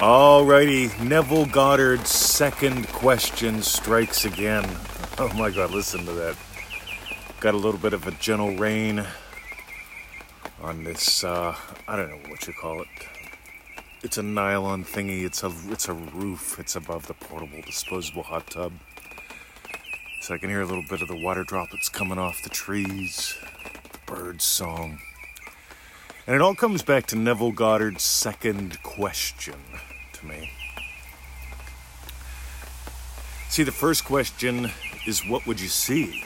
Alrighty, Neville Goddard's second question strikes again. Oh my god, listen to that. Got a little bit of a gentle rain on this, uh, I don't know what you call it. It's a nylon thingy, it's a, it's a roof, it's above the portable disposable hot tub. So I can hear a little bit of the water droplets coming off the trees, the bird's song. And it all comes back to Neville Goddard's second question to me. See, the first question is what would you see?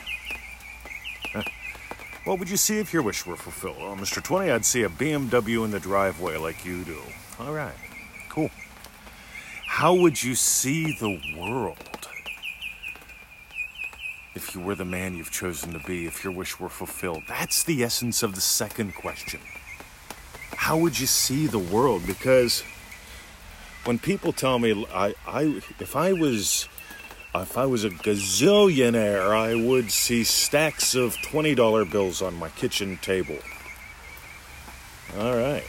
What would you see if your wish were fulfilled? Well, Mr. 20, I'd see a BMW in the driveway like you do. All right, cool. How would you see the world if you were the man you've chosen to be, if your wish were fulfilled? That's the essence of the second question. How would you see the world? Because when people tell me I, I if I was if I was a gazillionaire, I would see stacks of $20 bills on my kitchen table. All right.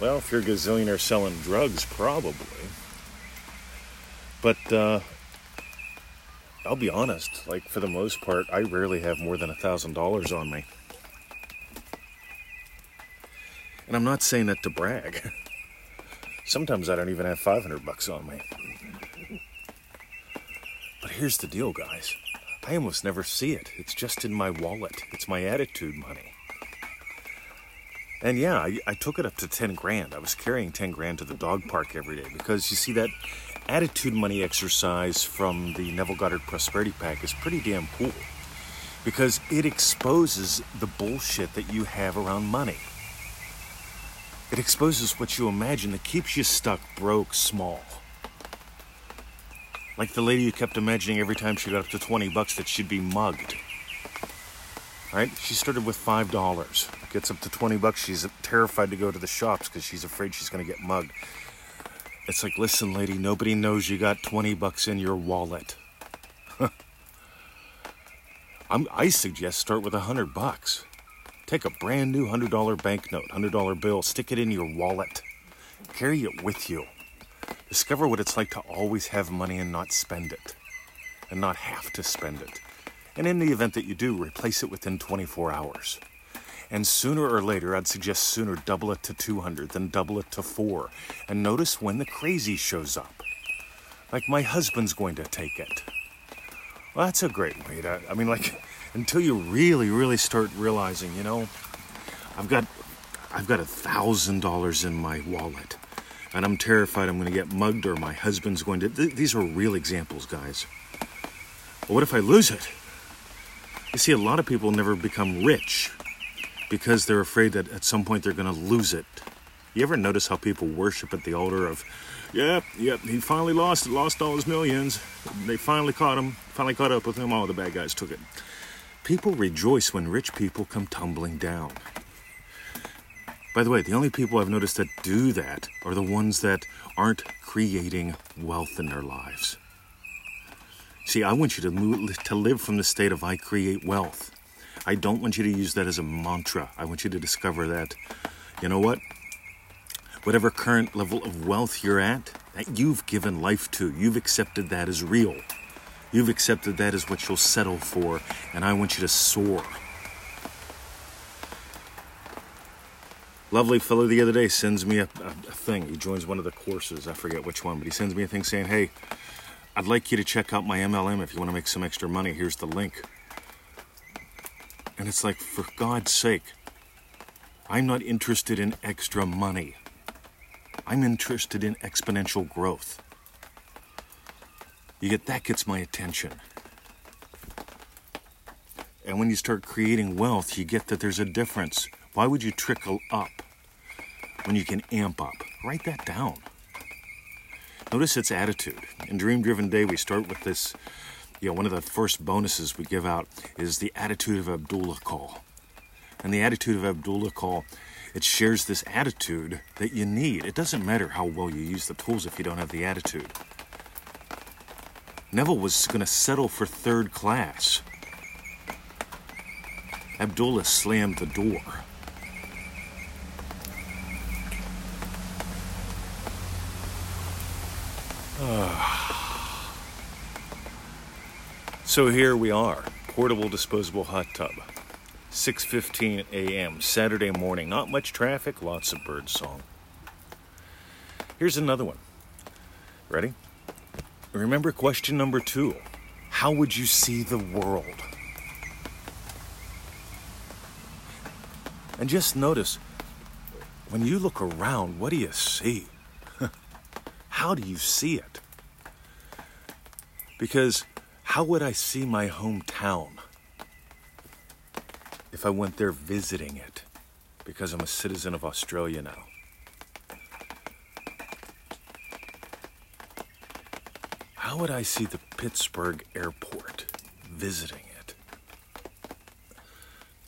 Well, if you're a gazillionaire selling drugs, probably. But uh, I'll be honest, like for the most part, I rarely have more than a $1,000 on me. And I'm not saying that to brag. Sometimes I don't even have 500 bucks on me. But here's the deal, guys. I almost never see it. It's just in my wallet. It's my attitude money. And yeah, I, I, took it up to 10 grand. I was carrying 10 grand to the dog park every day because you see, that attitude money exercise from the Neville Goddard Prosperity Pack is pretty damn cool because it exposes the bullshit that you have around money. It exposes what you imagine that keeps you stuck, broke, small. Like the lady who kept imagining every time she got up to 20 bucks that she'd be mugged. Right? She started with $5. Gets up to 20 bucks, she's terrified to go to the shops because she's afraid she's going to get mugged. It's like, listen, lady, nobody knows you got 20 bucks in your wallet. i suggest start with 100 bucks. Take a brand new $100 banknote, $100 bill, stick it in your wallet, carry it with you. Discover what it's like to always have money and not spend it, and not have to spend it. And in the event that you do, replace it within 24 hours. And sooner or later, I'd suggest sooner double it to 200 than double it to 4. And notice when the crazy shows up. Like my husband's going to take it. Well, that's a great way to, I mean, like, until you really, really start realizing, you know, I've got I've got a thousand dollars in my wallet, and I'm terrified I'm going to get mugged or my husband's going to. Th- these are real examples, guys. But what if I lose it? You see, a lot of people never become rich because they're afraid that at some point they're going to lose it. You ever notice how people worship at the altar of, yep, yep, he finally lost it, lost all his millions. They finally caught him, finally caught up with him. All the bad guys took it. People rejoice when rich people come tumbling down. By the way, the only people I've noticed that do that are the ones that aren't creating wealth in their lives. See, I want you to, move, to live from the state of I create wealth. I don't want you to use that as a mantra. I want you to discover that, you know what? Whatever current level of wealth you're at, that you've given life to, you've accepted that as real. You've accepted that as what you'll settle for, and I want you to soar. Lovely fellow the other day sends me a, a, a, thing. He joins one of the courses. I forget which one, but he sends me a thing saying, Hey, I'd like you to check out my MLM if you want to make some extra money. Here's the link. And it's like, for God's sake, I'm not interested in extra money. I'm interested in exponential growth. You get that gets my attention. And when you start creating wealth, you get that there's a difference. Why would you trickle up when you can amp up? Write that down. Notice its attitude. In Dream Driven Day, we start with this. You know, one of the first bonuses we give out is the attitude of Abdullah call. And the attitude of Abdullah call, it shares this attitude that you need. It doesn't matter how well you use the tools if you don't have the attitude. Neville was going to settle for third class. Abdullah slammed the door. so here we are, portable disposable hot tub. 6:15 a.m. Saturday morning. Not much traffic, lots of bird song. Here's another one. Ready? Remember question number 2. How would you see the world? And just notice when you look around, what do you see? how do you see it? Because how would I see my hometown if I went there visiting it? Because I'm a citizen of Australia now. How would I see the Pittsburgh airport visiting it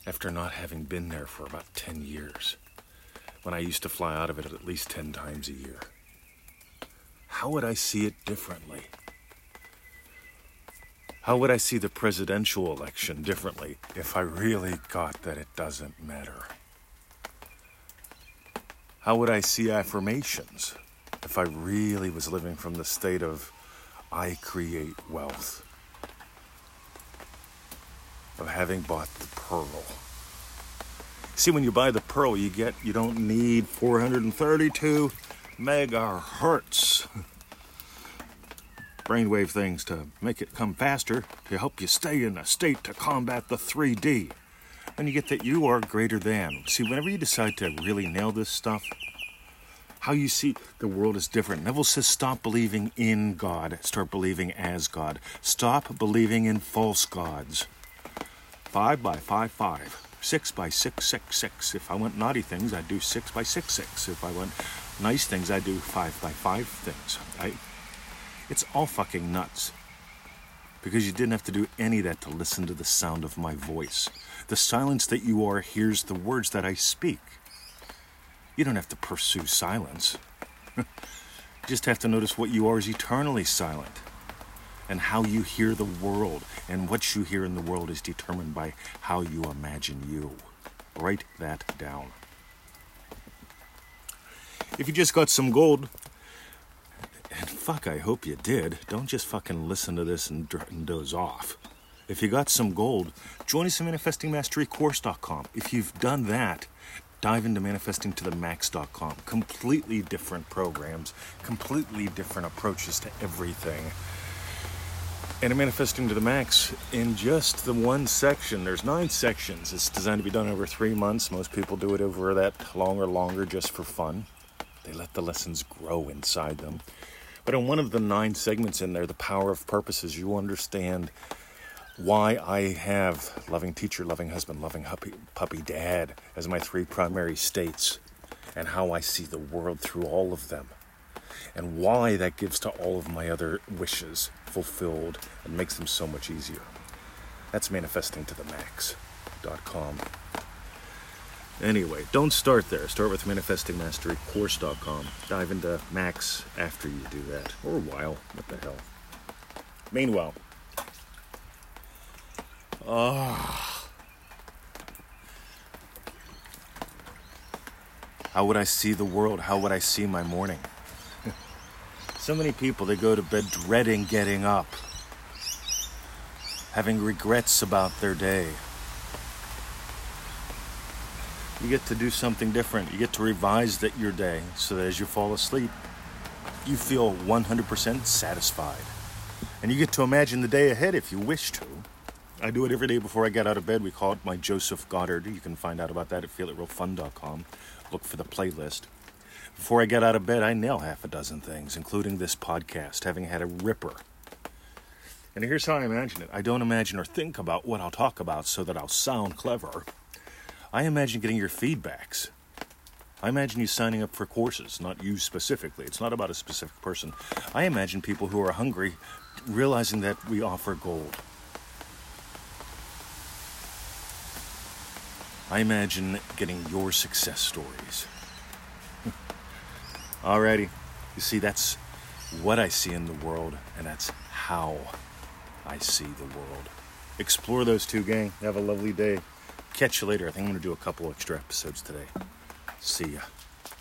after not having been there for about 10 years when I used to fly out of it at least 10 times a year? How would I see it differently? How would I see the presidential election differently if I really got that it doesn't matter? How would I see affirmations if I really was living from the state of I create wealth? Of having bought the pearl. See, when you buy the pearl, you get, you don't need 432 megahertz brainwave things to make it come faster to help you stay in a state to combat the 3D. And you get that you are greater than. See, whenever you decide to really nail this stuff, how you see the world is different. Neville says stop believing in God, start believing as God. Stop believing in false gods. Five by five five. Six by six six six. If I want naughty things, I'd do six by six six. If I want nice things, I'd do five by five things. I it's all fucking nuts. Because you didn't have to do any of that to listen to the sound of my voice. The silence that you are hears the words that I speak. You don't have to pursue silence. you just have to notice what you are is eternally silent. And how you hear the world. And what you hear in the world is determined by how you imagine you. Write that down. If you just got some gold, and fuck, I hope you did. Don't just fucking listen to this and, doze off. If you got some gold, join us at manifestingmasterycourse.com. If you've done that, dive into manifestingtothemax.com. Completely different programs, completely different approaches to everything. And in Manifesting to the Max, in just the one section, there's nine sections. It's designed to be done over three months. Most people do it over that long or longer just for fun. They let the lessons grow inside them. But in one of the nine segments in there, The Power of Purposes, you understand why I have loving teacher, loving husband, loving puppy, puppy dad as my three primary states, and how I see the world through all of them, and why that gives to all of my other wishes fulfilled and makes them so much easier. That's manifesting to the max.com. Anyway, don't start there. Start with manifestingmasterycourse.com. Dive into Max after you do that. Or a while. What the hell? Meanwhile, ah. How would I see the world? How would I see my morning? so many people, they go to bed dreading getting up, having regrets about their day you get to do something different. You get to revise that your day so that as you fall asleep, you feel 100% satisfied. And you get to imagine the day ahead if you wish to. I do it every day before I get out of bed. We call it my Joseph Goddard. You can find out about that at feelitrealfun.com. Look for the playlist. Before I get out of bed, I nail half a dozen things, including this podcast, having had a ripper. And here's how I imagine it I don't imagine or think about what I'll talk about so that I'll sound clever. I imagine getting your feedbacks. I imagine you signing up for courses, not you specifically. It's not about a specific person. I imagine people who are hungry realizing that we offer gold. I imagine getting your success stories. Alrighty. You see, that's what I see in the world, and that's how I see the world. Explore those two, gang. Have a lovely day. Catch you later. I think I'm going to do a couple extra episodes today. See ya.